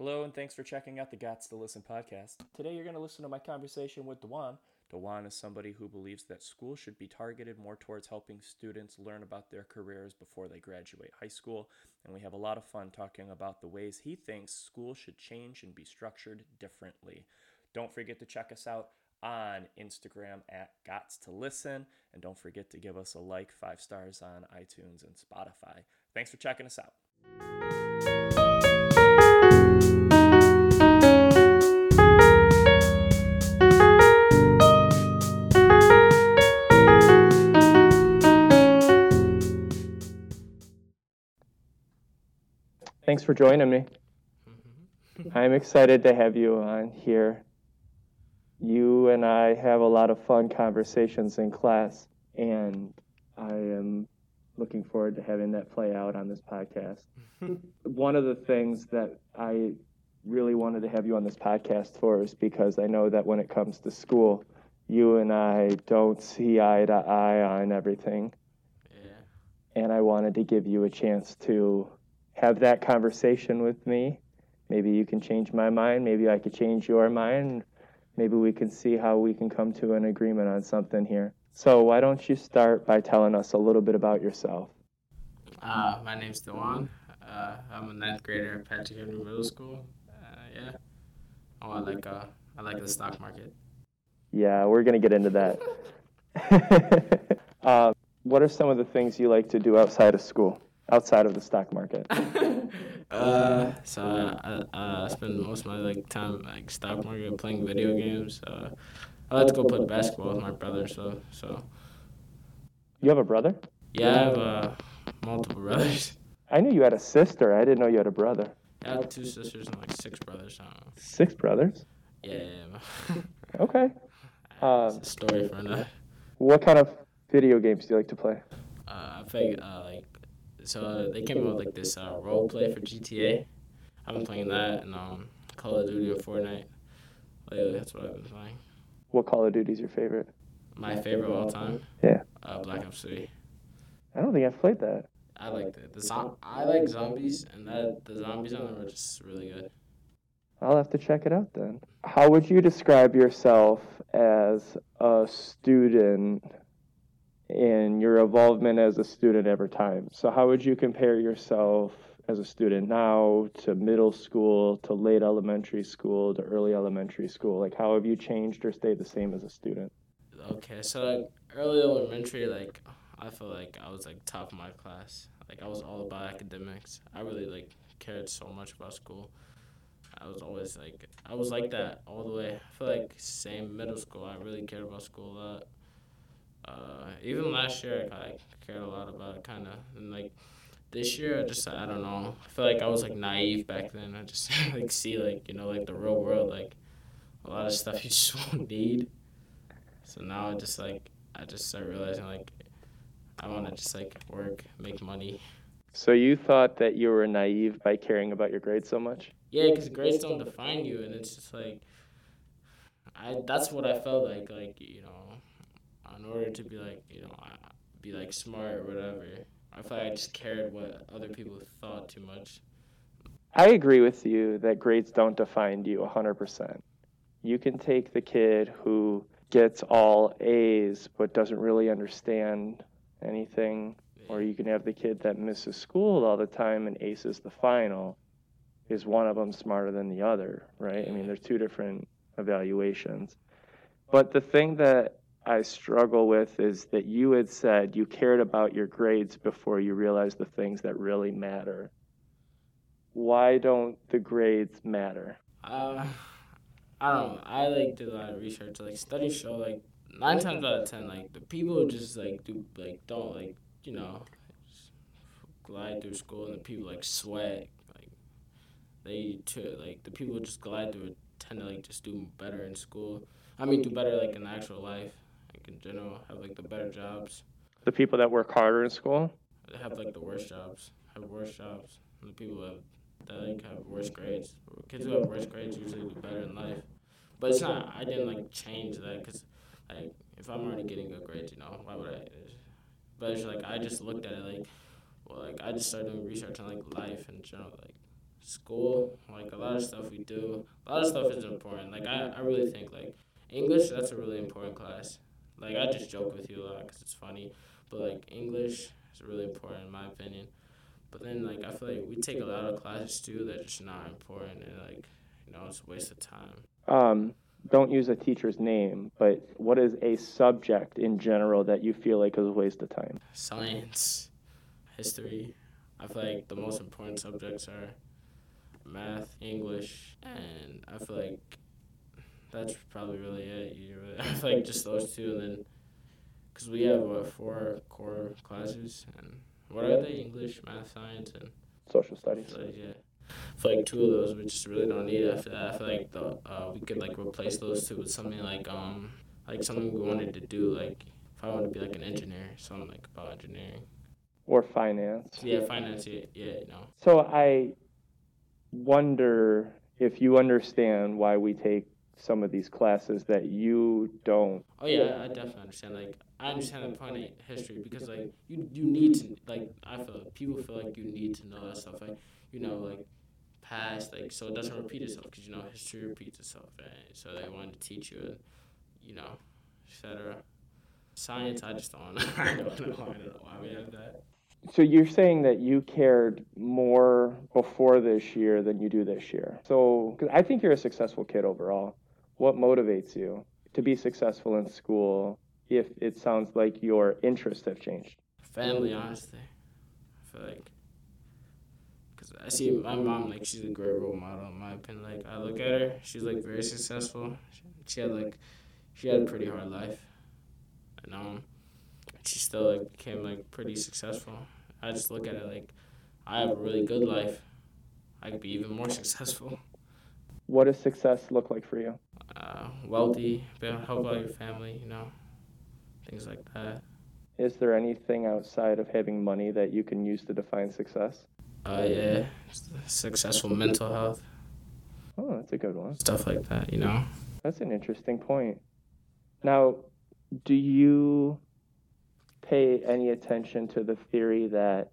Hello, and thanks for checking out the Gots to Listen podcast. Today, you're going to listen to my conversation with Dewan. Dewan is somebody who believes that school should be targeted more towards helping students learn about their careers before they graduate high school. And we have a lot of fun talking about the ways he thinks school should change and be structured differently. Don't forget to check us out on Instagram at Gots to Listen. And don't forget to give us a like, five stars on iTunes and Spotify. Thanks for checking us out. Thanks for joining me. Mm-hmm. I'm excited to have you on here. You and I have a lot of fun conversations in class, and I am looking forward to having that play out on this podcast. One of the things that I really wanted to have you on this podcast for is because I know that when it comes to school, you and I don't see eye to eye on everything. Yeah. And I wanted to give you a chance to have that conversation with me. Maybe you can change my mind. Maybe I could change your mind. Maybe we can see how we can come to an agreement on something here. So, why don't you start by telling us a little bit about yourself? Uh, my name's Dewan. Uh, I'm a ninth grader at Patrick Henry Middle School. Uh, yeah. Oh, I like uh, I like the stock market. Yeah, we're going to get into that. uh, what are some of the things you like to do outside of school, outside of the stock market? uh, so I, I, I spend most of my like time like stock market playing video games. Uh, I like to go play basketball with my brother. So so You have a brother? yeah, I have uh, multiple brothers. I knew you had a sister. I didn't know you had a brother. I have two sisters and like six brothers. I. Six brothers? Yeah, yeah, yeah. Okay. It's Um, a story for another. what kind of video games do you like to play? Uh, I think uh, like so uh, they came up with like this uh, role play for GTA. I've been playing that and um, Call of Duty or Fortnite. Lately, that's what I've been playing. What Call of Duty is your favorite? My favorite of all time. Yeah. Uh, Black Ops Three. I don't think I've played that. I like the the zom- I like zombies and that the zombies on them are just really good. I'll have to check it out then. How would you describe yourself as a student in your involvement as a student over time? So, how would you compare yourself as a student now to middle school, to late elementary school, to early elementary school? Like, how have you changed or stayed the same as a student? Okay, so like early elementary, like I feel like I was like top of my class. Like I was all about academics. I really like cared so much about school. I was always like I was like that all the way. I feel like same middle school. I really cared about school a lot. Uh, even last year, I cared a lot about it, kind of. And like this year, I just I don't know. I feel like I was like naive back then. I just like see like you know like the real world like a lot of stuff you just won't need. So now I just like I just start realizing like I want to just like work, make money. So, you thought that you were naive by caring about your grades so much? Yeah, because grades don't define you, and it's just like I. That's what I felt like. Like you know, in order to be like you know, be like smart or whatever. I felt like I just cared what other people thought too much. I agree with you that grades don't define you 100%. You can take the kid who gets all A's but doesn't really understand anything, or you can have the kid that misses school all the time and aces the final. Is one of them smarter than the other, right? I mean, there's two different evaluations. But the thing that I struggle with is that you had said you cared about your grades before you realized the things that really matter why don't the grades matter? Uh, I don't know. I like did a lot of research. Like studies show like nine times out of ten, like the people just like do like don't like you know glide through school and the people like sweat like they too like the people just glide through it tend to like just do better in school. I mean, do better like in actual life, like in general, have like the better jobs. The people that work harder in school? They have like the worst jobs, have worse jobs. And the people have that like have worse grades, kids who have worse grades usually do better in life. But it's not. I didn't like change that because like if I'm already getting good grades, you know, why would I? But it's like I just looked at it like, well, like I just started doing research on like life in general, like school, like a lot of stuff we do, a lot of stuff is important. Like I, I really think like English, that's a really important class. Like I just joke with you a lot because it's funny, but like English is really important in my opinion. But then like I feel like we take a lot of classes too that are just not important and like you know it's a waste of time. Um, don't use a teacher's name, but what is a subject in general that you feel like is a waste of time? Science, history. I feel like the most important subjects are math, English, and I feel like that's probably really it. You really, I feel like just those two, and then because we have what four core classes, and what are they? English, math, science, and Social studies. so, yeah. I feel like two of those we just really don't need after that. I feel like the uh, we could like replace those two with something like um like something we wanted to do like if I wanted to be like an engineer, something like about engineering. Or finance. Yeah, finance. Yeah, yeah, you know. So I wonder if you understand why we take some of these classes that you don't. Oh yeah, I definitely understand. Like I understand the point of history because like you you need to like I feel like people feel like you need to know that stuff. Like you know like past like so it doesn't repeat itself because you know history repeats itself. Right? So they wanted to teach you, and you know, etc. Science, I just don't. I don't know. I don't know why we have that. So you're saying that you cared more before this year than you do this year. So 'cause I think you're a successful kid overall. What motivates you to be successful in school if it sounds like your interests have changed? Family, honestly, I feel like. Cause I see my mom like she's a great role model in my opinion. Like I look at her, she's like very successful. She, she had like, she had a pretty hard life, and um, she still like became like pretty successful. I just look at it like, I have a really good life. I could be even more successful. What does success look like for you? Uh, wealthy, be able to help out your family, you know, things like that. Is there anything outside of having money that you can use to define success? Uh, yeah, successful mental health, Oh, that's a good one. stuff like that, you know. That's an interesting point. Now, do you pay any attention to the theory that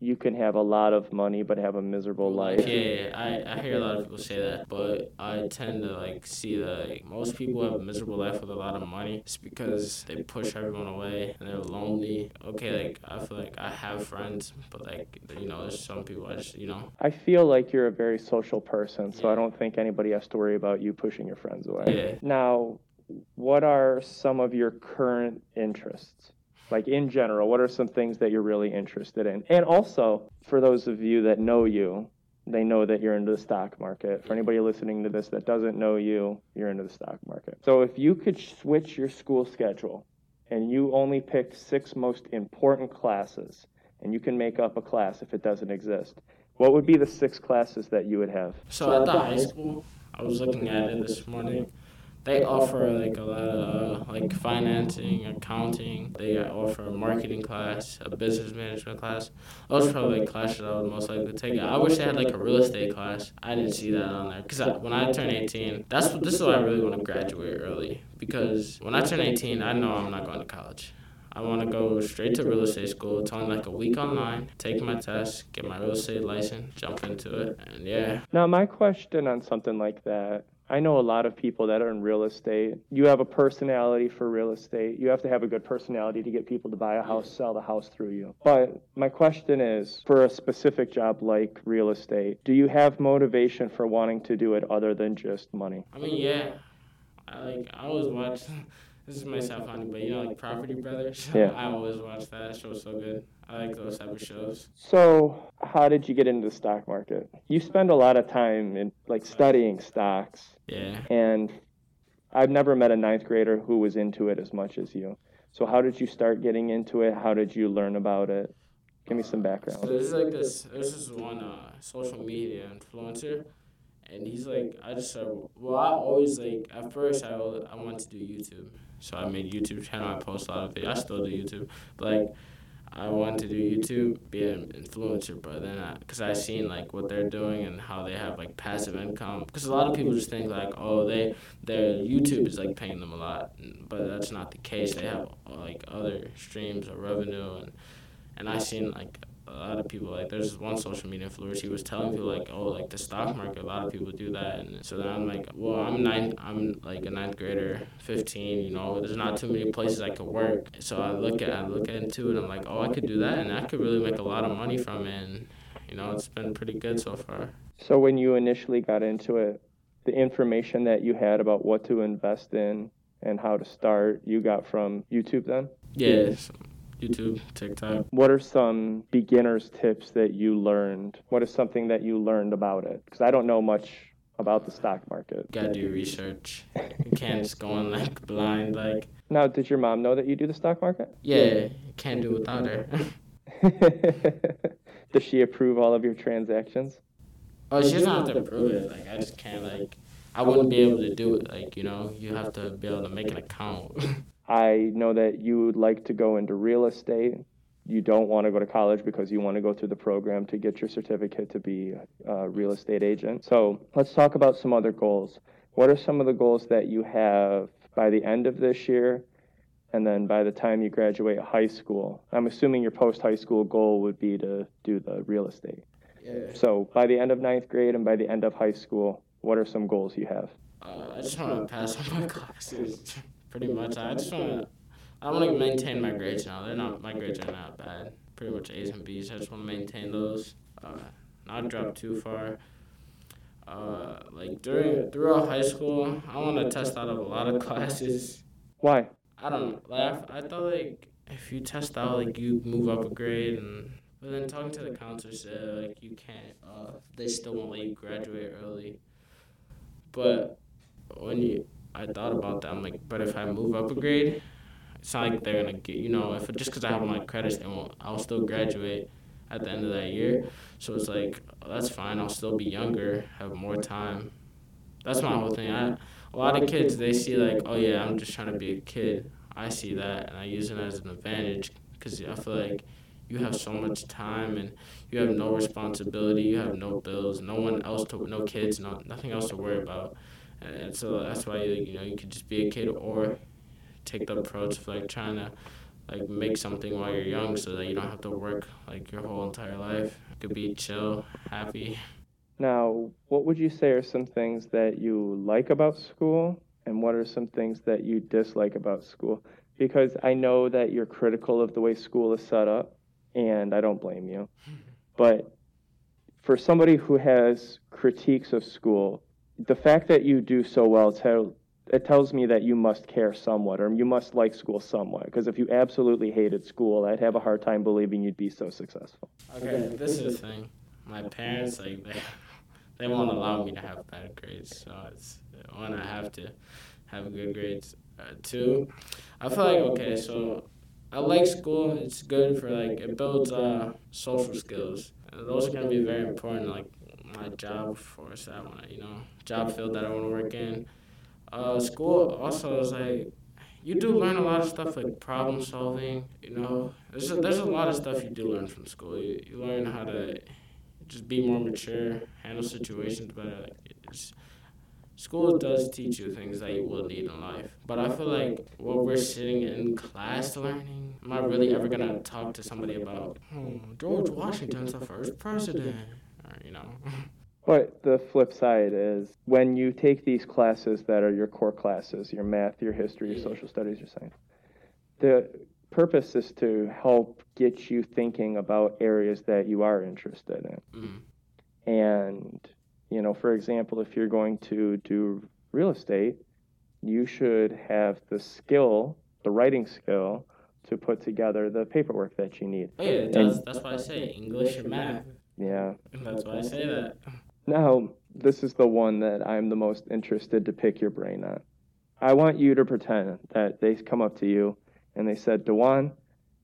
you can have a lot of money but have a miserable life? Yeah, I, I hear a lot of people say that, but I tend to like see that like, most people have a miserable life with a lot of money. It's because they push everyone away and they're lonely. Okay, like I feel like I have friends, but like you know, there's some people I just you know. I feel like you're a very social person, so I don't think anybody has to worry about you pushing your friends away. Yeah. Now, what are some of your current interests? Like in general, what are some things that you're really interested in? And also, for those of you that know you, they know that you're into the stock market. For anybody listening to this that doesn't know you, you're into the stock market. So if you could switch your school schedule and you only picked six most important classes, and you can make up a class if it doesn't exist, what would be the six classes that you would have? So at the high school, I was looking at it this morning. They offer like a lot of uh, like financing, accounting. They offer a marketing class, a business management class. Those are probably like classes I would most likely take. I wish they had like a real estate class. I didn't see that on there because when I turn 18, that's this is why I really want to graduate early. Because when I turn 18, I know I'm not going to college. I want to go straight to real estate school. It's only like a week online. Take my test, get my real estate license, jump into it, and yeah. Now, my question on something like that I know a lot of people that are in real estate. You have a personality for real estate. You have to have a good personality to get people to buy a house, sell the house through you. But my question is for a specific job like real estate, do you have motivation for wanting to do it other than just money? I mean, yeah. I like. I always watch. This is might sound funny, but you know, like Property Brothers. Yeah. I always watch that. That show's so good. I like those type of shows. So, how did you get into the stock market? You spend a lot of time in like studying stocks, Yeah. and I've never met a ninth grader who was into it as much as you. So, how did you start getting into it? How did you learn about it? Give me some background. So background. there's like this. There's this one uh, social media influencer, and he's like, I just started. Well, I always like. At first, I al- I wanted to do YouTube, so I made a YouTube channel. I post a lot of videos. I still do YouTube, but like. I wanted to do YouTube, be an influencer, but then I, cause I seen like what they're doing and how they have like passive income. Cause a lot of people just think like, oh, they their YouTube is like paying them a lot, but that's not the case. They have like other streams of revenue and and I seen like a lot of people like there's one social media influencer he was telling people like oh like the stock market a lot of people do that and so then I'm like well I'm nine I'm like a ninth grader 15 you know there's not too many places I could work so I look at I look into it I'm like oh I could do that and I could really make a lot of money from it and you know it's been pretty good so far. So when you initially got into it, the information that you had about what to invest in and how to start, you got from YouTube then? Yeah. YouTube, TikTok. What are some beginner's tips that you learned? What is something that you learned about it? Because I don't know much about the stock market. Gotta do research. You can't just go in like blind. Like. Now, did your mom know that you do the stock market? Yeah, can't do without her. Does she approve all of your transactions? Oh, she doesn't have to approve it. Like I just can't like. I wouldn't be able to do it. Like you know, you have to be able to make an account. I know that you would like to go into real estate. You don't want to go to college because you want to go through the program to get your certificate to be a real estate agent. So let's talk about some other goals. What are some of the goals that you have by the end of this year and then by the time you graduate high school? I'm assuming your post high school goal would be to do the real estate. yeah. So by the end of ninth grade and by the end of high school, what are some goals you have? Uh, I just want to pass all my classes. Pretty much. I just want to. I want to maintain my grades now. They're not. My grades are not bad. Pretty much A's and B's. I just want to maintain those. Uh, not drop too far. Uh, like during throughout high school, I want to test out of a lot of classes. Why? I don't know. Like I, I thought like if you test out, like you move up a grade, and but then talking to the counselor said like you can't. Uh, they still won't let you graduate early. But when you, I thought about that. I'm like, but if I move up a grade, it's not like they're gonna get. You know, if just because I have my credits, they won't. I'll still graduate at the end of that year. So it's like oh, that's fine. I'll still be younger, have more time. That's my whole thing. I, a lot of kids they see like, oh, oh yeah, I'm just trying to be a kid. I see that and I use it as an advantage because I feel like you have so much time and you have no responsibility. You have no bills, no one else to, no kids, no nothing else to worry about. And so that's why you know you could just be a kid or take the approach of like trying to like make something while you're young so that you don't have to work like your whole entire life. You could be chill, happy. Now, what would you say are some things that you like about school and what are some things that you dislike about school? Because I know that you're critical of the way school is set up, and I don't blame you. But for somebody who has critiques of school, the fact that you do so well tell, it tells me that you must care somewhat or you must like school somewhat. Because if you absolutely hated school, I'd have a hard time believing you'd be so successful. Okay, this is the thing. My parents like they they won't allow me to have bad grades, so it's one I have to have good grades. Uh, two, I feel like okay, so I like school. It's good for like it builds uh, social skills. Those are gonna be very important. Like my job, force I want you know job field that I want to work in. Uh, school also is like you do learn a lot of stuff like problem solving. You know, there's a, there's a lot of stuff you do learn from school. You, you learn how to just be more mature, handle situations better. Like school does teach you things that you will need in life. But I feel like what we're sitting in class learning, am I really ever gonna talk to somebody about oh, George Washington's the first president? Or, you know. But the flip side is when you take these classes that are your core classes, your math, your history, your social studies, your science, the purpose is to help get you thinking about areas that you are interested in. Mm. And, you know, for example, if you're going to do real estate, you should have the skill, the writing skill, to put together the paperwork that you need. Oh yeah, that's, that's why I say English and math. Yeah. That's why I say that. Now, this is the one that I'm the most interested to pick your brain on. I want you to pretend that they come up to you and they said, Dewan,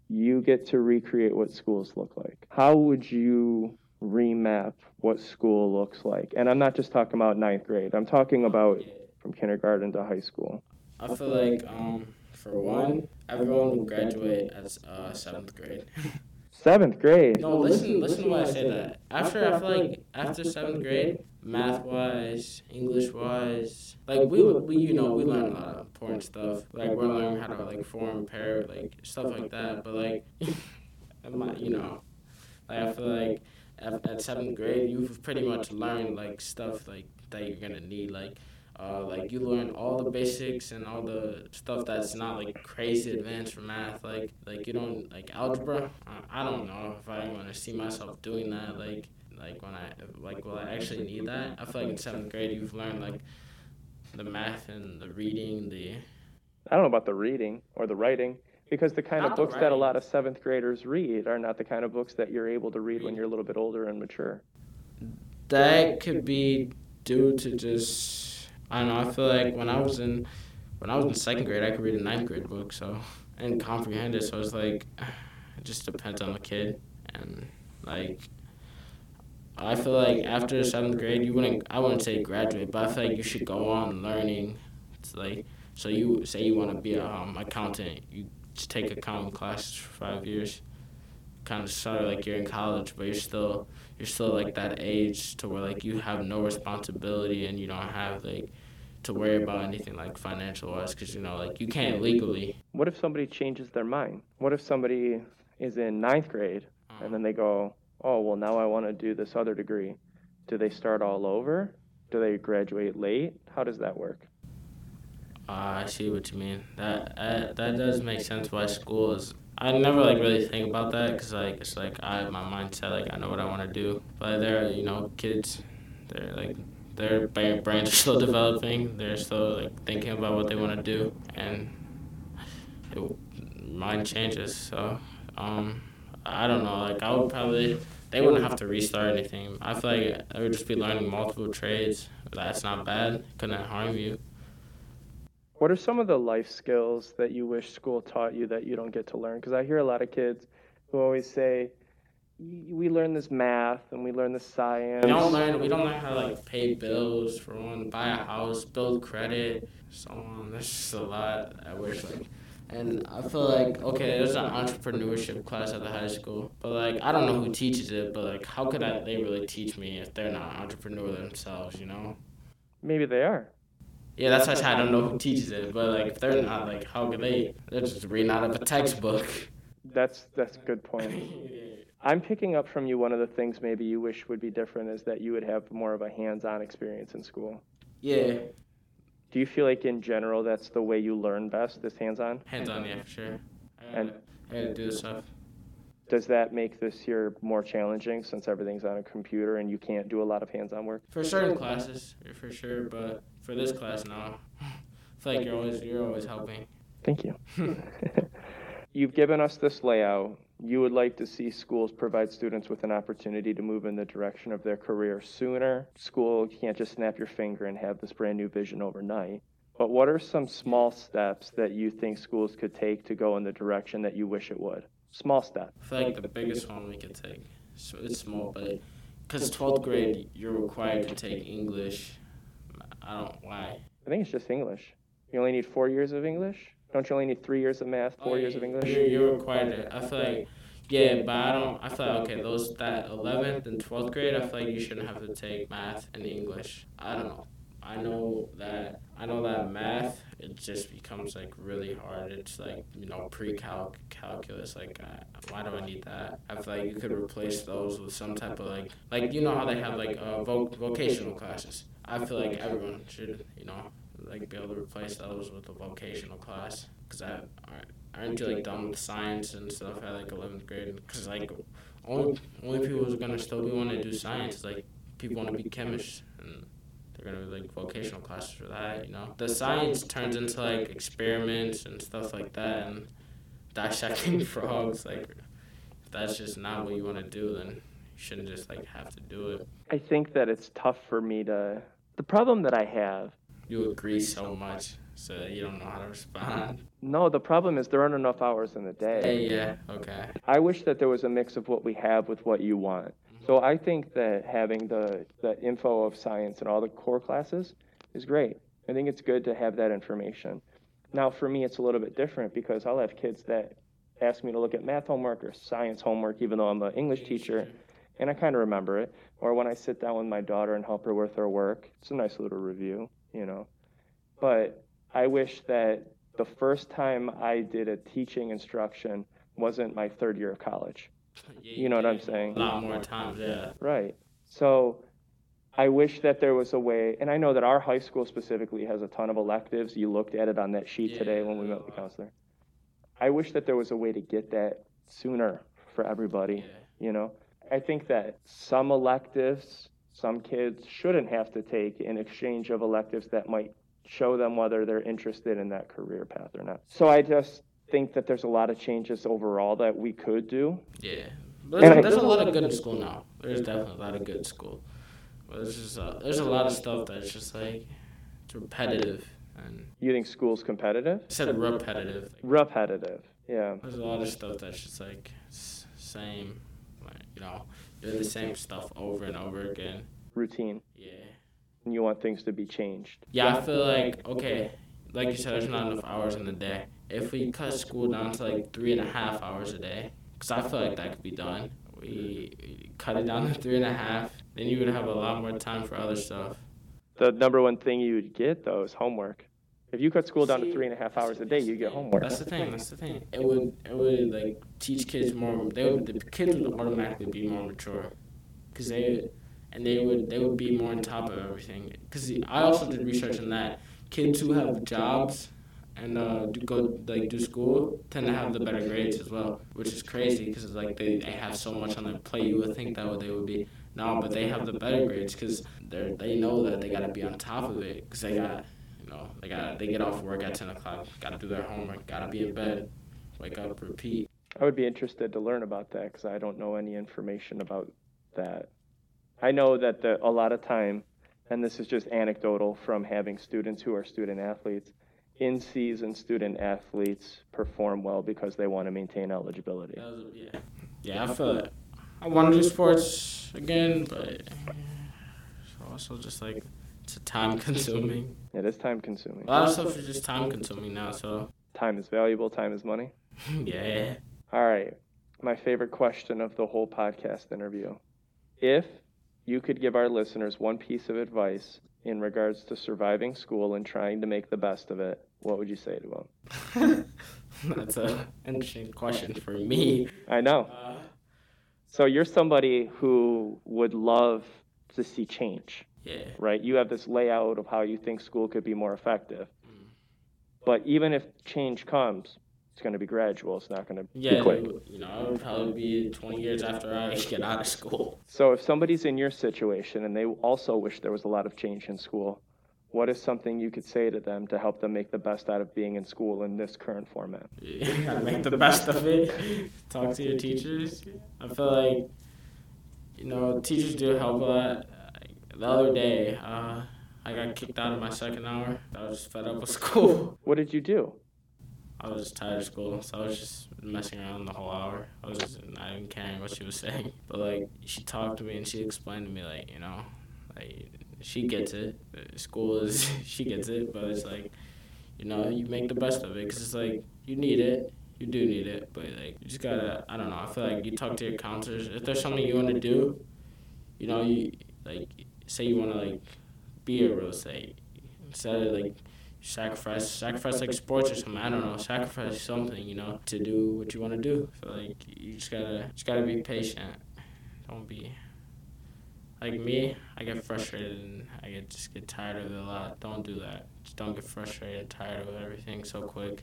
you get to recreate what schools look like. How would you remap what school looks like? And I'm not just talking about ninth grade, I'm talking about from kindergarten to high school. I feel like, um, for one, everyone will graduate as uh, seventh grade. Seventh grade. No, listen, listen to why I say that. After I feel like after seventh grade, math wise, English wise, like we we you know we learn a lot of important stuff. Like we're learning how to like form pair like stuff like that. But like, my, you know, Like I feel like at, at seventh grade, you've pretty much learned like stuff like that you're gonna need. Like, uh, like you learn all the basics and all the stuff that's not like crazy advanced for math. Like, like you don't like algebra. I, I don't know if I want to see myself doing that. Like, like when I like will I actually need that? I feel like in seventh grade you've learned like the math and the reading, the I don't know about the reading or the writing because the kind Not of the books that a lot of seventh graders read are not the kind of books that you're able to read when you're a little bit older and mature. that could be due to just I don't know. I feel like when I was in when I was in second grade, I could read a ninth grade book, so and comprehend it. So it's like it just depends on the kid, and like I feel like after seventh grade, you wouldn't I wouldn't say graduate, but I feel like you should go on learning. It's like so you say you want to be a um, accountant, you just take accounting classes for five years. Kind of sort of like you're in college, but you're still you're still like that age to where like you have no responsibility and you don't have like to worry about anything like financial wise because you know like you can't legally What if somebody changes their mind? What if somebody is in ninth grade and then they go, oh, well, now I want to do this other degree? Do they start all over? Do they graduate late? How does that work? uh, I see what you mean that uh, that does make sense why school is I never like really think about that because like it's like I have my mindset like I know what I want to do but there, are, you know kids they're like their brain- brains are still developing they're still like thinking about what they want to do and it, mind changes so um I don't know like I would probably they wouldn't have to restart anything. I feel like I would just be learning multiple trades that's not bad couldn't harm you. What are some of the life skills that you wish school taught you that you don't get to learn? Because I hear a lot of kids who always say, "Y- we learn this math and we learn this science. We don't learn. We don't learn how to like pay bills for one, buy a house, build credit, so on. There's just a lot. I wish like, and I feel like okay, there's an entrepreneurship class at the high school, but like I don't know who teaches it, but like how could I, they really teach me if they're not an entrepreneur themselves? You know? Maybe they are. Yeah, that's why I I don't know who teaches it, but like if they're not, like how could they? They're just reading out of a textbook. That's that's a good point. I'm picking up from you one of the things maybe you wish would be different is that you would have more of a hands-on experience in school. yeah, Do you feel like in general that's the way you learn best, This hands-on? hands on, yeah, for sure. I And- gotta, I gotta do the stuff. Does that make this year more challenging since everything's on a computer and you can't do a lot of hands-on work? For certain classes, for sure, but for this class, no. I feel like you're always you're always helping. Thank you. You've given us this layout. You would like to see schools provide students with an opportunity to move in the direction of their career sooner. School you can't just snap your finger and have this brand new vision overnight. But what are some small steps that you think schools could take to go in the direction that you wish it would? Small step. I feel like the biggest one we could take. So it's small, but because 12th grade you're required to take English. I don't why. I think it's just English. You only need four years of English? Don't you only need three years of math, four years of English? You're, you're required to. I feel like. Yeah, but I don't. I feel like okay, those that 11th and 12th grade, I feel like you shouldn't have to take math and English. I don't know. I know that I know that math it just becomes like really hard. It's like you know pre-calc calculus. Like uh, why do I need that? I feel like you could replace those with some type of like like you know how they have like uh, vo- vocational classes. I feel like everyone should you know like be able to replace those with a vocational class because I aren't- aren't you like done with science and stuff at like 11th grade because like only only people who's gonna still be wanting to do science is like people want to be chemists and they're gonna be like vocational classes for that you know the science turns into like experiments and stuff like that and dissecting frogs like if that's just not what you want to do then you shouldn't just like have to do it I think that it's tough for me to. The problem that I have you agree so much so you don't know how to respond No, the problem is there aren't enough hours in the day. hey yeah okay I wish that there was a mix of what we have with what you want. So mm-hmm. I think that having the, the info of science and all the core classes is great. I think it's good to have that information. Now, for me, it's a little bit different because I'll have kids that ask me to look at math homework or science homework, even though I'm an English teacher, and I kind of remember it. Or when I sit down with my daughter and help her with her work, it's a nice little review, you know. But I wish that the first time I did a teaching instruction wasn't my third year of college. Yeah, You know what I'm saying? A lot more times, yeah. Right. So I wish that there was a way, and I know that our high school specifically has a ton of electives. You looked at it on that sheet Yeah, today when we met with the counselor. I wish that there was a way to get that sooner for everybody, Yeah. you know? I think that some electives, some kids shouldn't have to take in exchange of electives that might show them whether they're interested in that career path or not. So I just think that there's a lot of changes overall that we could do. Yeah. But And I- there's, there's a lot of good in school now. There's definitely a lot of good in school. But there's just uh, there's a lot of stuff that's just like it's repetitive and You think school's competitive? I said repetitive. Like, Repetitive, yeah. there's a lot of stuff that's just like same, like you know, doing the same stuff over and over again. routine Yeah. and you want things to be changed. Yeah, I feel like okay, like you said, there's not enough hours in the day. If we cut school down to like three and a half hours a day, because I feel like that could be done. We cut it down to three and a half, then you would have a lot more time for other stuff. The number one thing you would get though is homework. If you cut school down to three and a half hours a day, you get homework. That's the thing. That's the thing. It would it would like teach kids more. They would the kids would automatically be more mature, cause they and they would they would be more on top of everything. Cause I also did research on that. Kids who have jobs and uh, do go like do school tend to have the better grades as well, which is crazy because like they, they have so much on their plate. You would think that what they would be no, but they have the better grades because they they know that they gotta be on top of it because they got you know they got they get off work at ten o'clock, gotta do their homework, gotta be in bed, wake up, repeat. I would be interested to learn about that because I don't know any information about that. I know that the, a lot of time, and this is just anecdotal from having students who are student athletes, in season student athletes perform well because they want to maintain eligibility. Was, yeah, yeah. I feel it. I want to do sports again, but it's also just like it's time consuming. It is time consuming. A lot of stuff is just time consuming now. So Time is valuable, time is money. yeah. All right. My favorite question of the whole podcast interview. If you could give our listeners one piece of advice in regards to surviving school and trying to make the best of it, what would you say to them? That's an interesting question for me. I know. Uh, So you're somebody who would love to see change, yeah. right? You have this layout of how you think school could be more effective. Mm. But even if change comes, it's going to be gradual. It's not going to Yeah, be quick. you know, it would probably be 20 years after I get out of school. So if somebody's in your situation and they also wish there was a lot of change in school, what is something you could say to them to help them make the best out of being in school in this current format? You gotta make the best of it. Talk to your teachers. I feel like, you know, teachers do help a lot. The other day, uh, I got kicked out of my second hour. I was fed up with school. What did you do? I was just tired of school, so I was just messing around the whole hour. I was just not even caring what she was saying. But like, she talked to me and she explained to me like, you know, like she gets it. School is she gets it, but it's like, you know, you make the best of it because it's like you need it. You do need it, but like you just gotta. I don't know. I feel like you talk to your counselors. If there's something you want to do, you know, you like say you want to like be a real estate instead of like sacrifice sacrifice like sports or something. I don't know. Sacrifice something, you know, to do what you want to do. So like you just gotta just gotta be patient. Don't be like me. I get frustrated and I get just get tired of it a lot. Don't do that. Just don't get frustrated, and tired of everything so quick.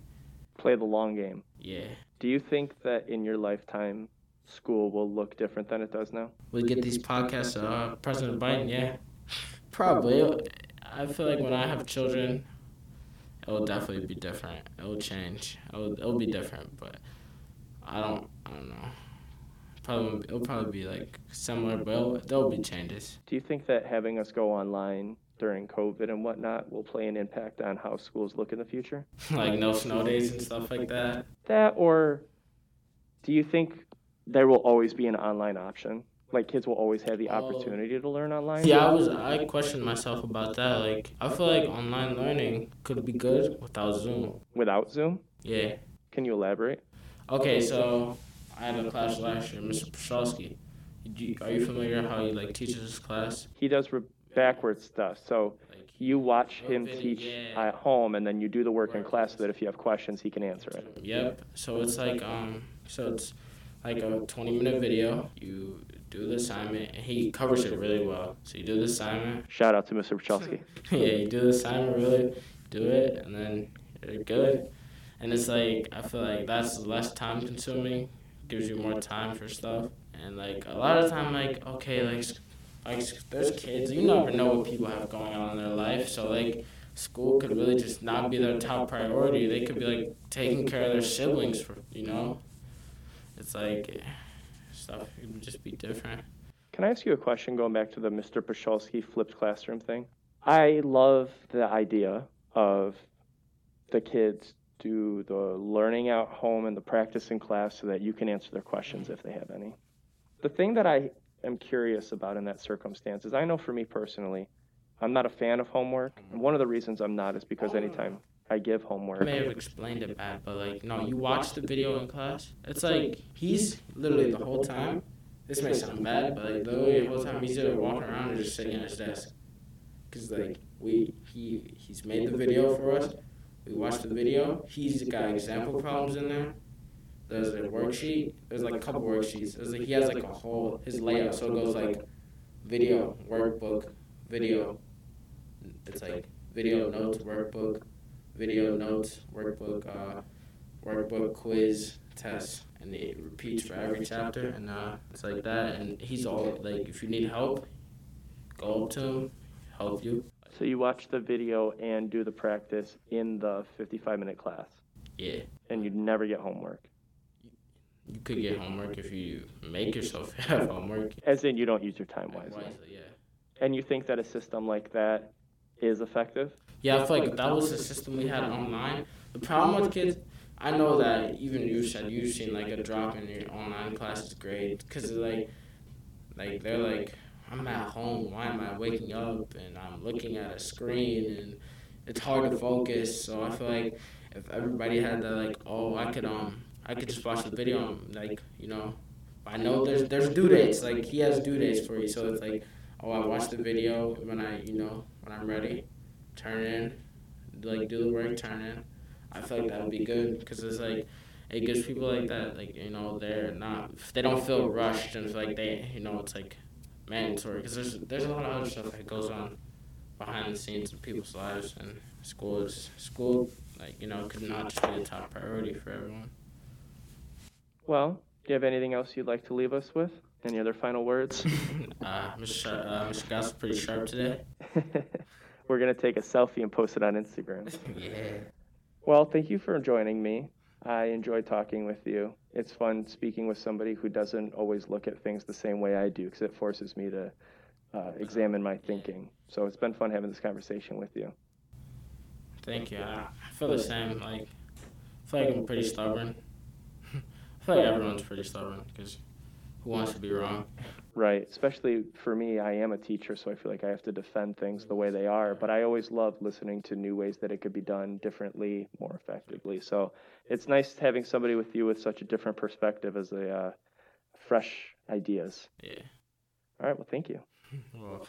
Play the long game. Yeah. Do you think that in your lifetime, school will look different than it does now? We get these podcasts. Uh, President Biden. Yeah. Probably. I feel like when I have children, it will definitely be different. It will change. It will, it'll be different, but I don't. I don't know. Probably it'll probably be like similar, but it'll, there'll be changes. Do you think that having us go online during COVID and whatnot will play an impact on how schools look in the future? like no snow days and stuff like that. That, or do you think there will always be an online option? Like kids will always have the Oh. opportunity to learn online? Yeah, I was. I questioned myself about that. Like, I feel like online learning could be good without Zoom. Without Zoom? Yeah. Can you elaborate? Okay, so I had a class last year, Mr. Pacholski. You, are you familiar how he like teaches his class? He does re- backwards stuff. So you watch him teach at home and then you do the work in class so that if you have questions, he can answer it. Yep. So it's like um. So it's like a 20 minute video. You do the assignment, and he covers it really well. So you do the assignment. Shout out to Mr. Pacholski. yeah, you do the assignment really, do it, and then you're good. And it's like I feel like that's less time consuming, gives you more time for stuff. And like a lot of time, like okay, like like there's kids, you never know what people have going on in their life. So like school could really just not be their top priority. They could be like taking care of their siblings for you know. It's like eh, stuff would just be different. Can I ask you a question going back to the Mr. Pacholski flipped classroom thing? I love the idea of the kids do the learning at home and the practice in class so that you can answer their questions if they have any. The thing that I am curious about in that circumstance is I know for me personally, I'm not a fan of homework. And one of the reasons I'm not is because oh. anytime I give homework. I may have explained it bad, but like, no, you watch the video in class. It's like he's literally the whole time. This may sound bad, but like literally the whole time he's either walking around or just sitting at his desk. Cause like we he he's made the video for us. We watched the video. He's got example problems in there. There's a worksheet. There's like a couple worksheets. There's like, he has like a whole his layout. So it goes like video, workbook, video. It's like video notes, workbook, video notes, workbook, uh, workbook, quiz, test, and it repeats for every chapter, and uh, it's like that. And he's all like, if you need help, go up to him, help you. So you watch the video and do the practice in the 55 minute class, Yeah, and you'd never get homework. you could get homework if you make yourself have homework. As in, you don't use your time wisely. Wisely, yeah. And you think that a system like that is effective? Yeah, I feel like that was the system we had online. The problem with kids, I know that even you said you've seen like a drop in your online classes grade because like, like they're like, I'm at home. Why am I waking up and I'm looking at a screen and it's hard to focus. So I feel like if everybody had that like, oh, I could um, I could just watch the video. And, like you know, I know there's there's due dates. Like he has due dates for you. So it's like, oh, I watch the video when I you know when I'm ready turn in, like do the work, turn in. I feel like that would be good because it's like it gives people like that, like you know, they're not, they don't feel rushed and feel like they, you know, it's like mandatory because there's there's a lot of other stuff that goes on behind the scenes in people's lives and school is school like you know could not just be a top priority for everyone. Well, do you have anything else you'd like to leave us with? Any other final words? uh, Mr. Sharp, uh, Mr. Goss is pretty sharp today. We're going to take a selfie and post it on Instagram. yeah. Well, thank you for joining me. I enjoy talking with you. It's fun speaking with somebody who doesn't always look at things the same way I do because it forces me to uh, examine my thinking. So it's been fun having this conversation with you. Thank you. I I feel the same. Like, I feel like I'm pretty stubborn. I feel like everyone's pretty stubborn because who wants to be wrong? Right. Especially for me, I am a teacher, so I feel like I have to defend things the way they are. But I always love listening to new ways that it could be done differently, more effectively. So it's nice having somebody with you with such a different perspective as a uh, fresh ideas. Yeah. All right. Well, thank you. Well,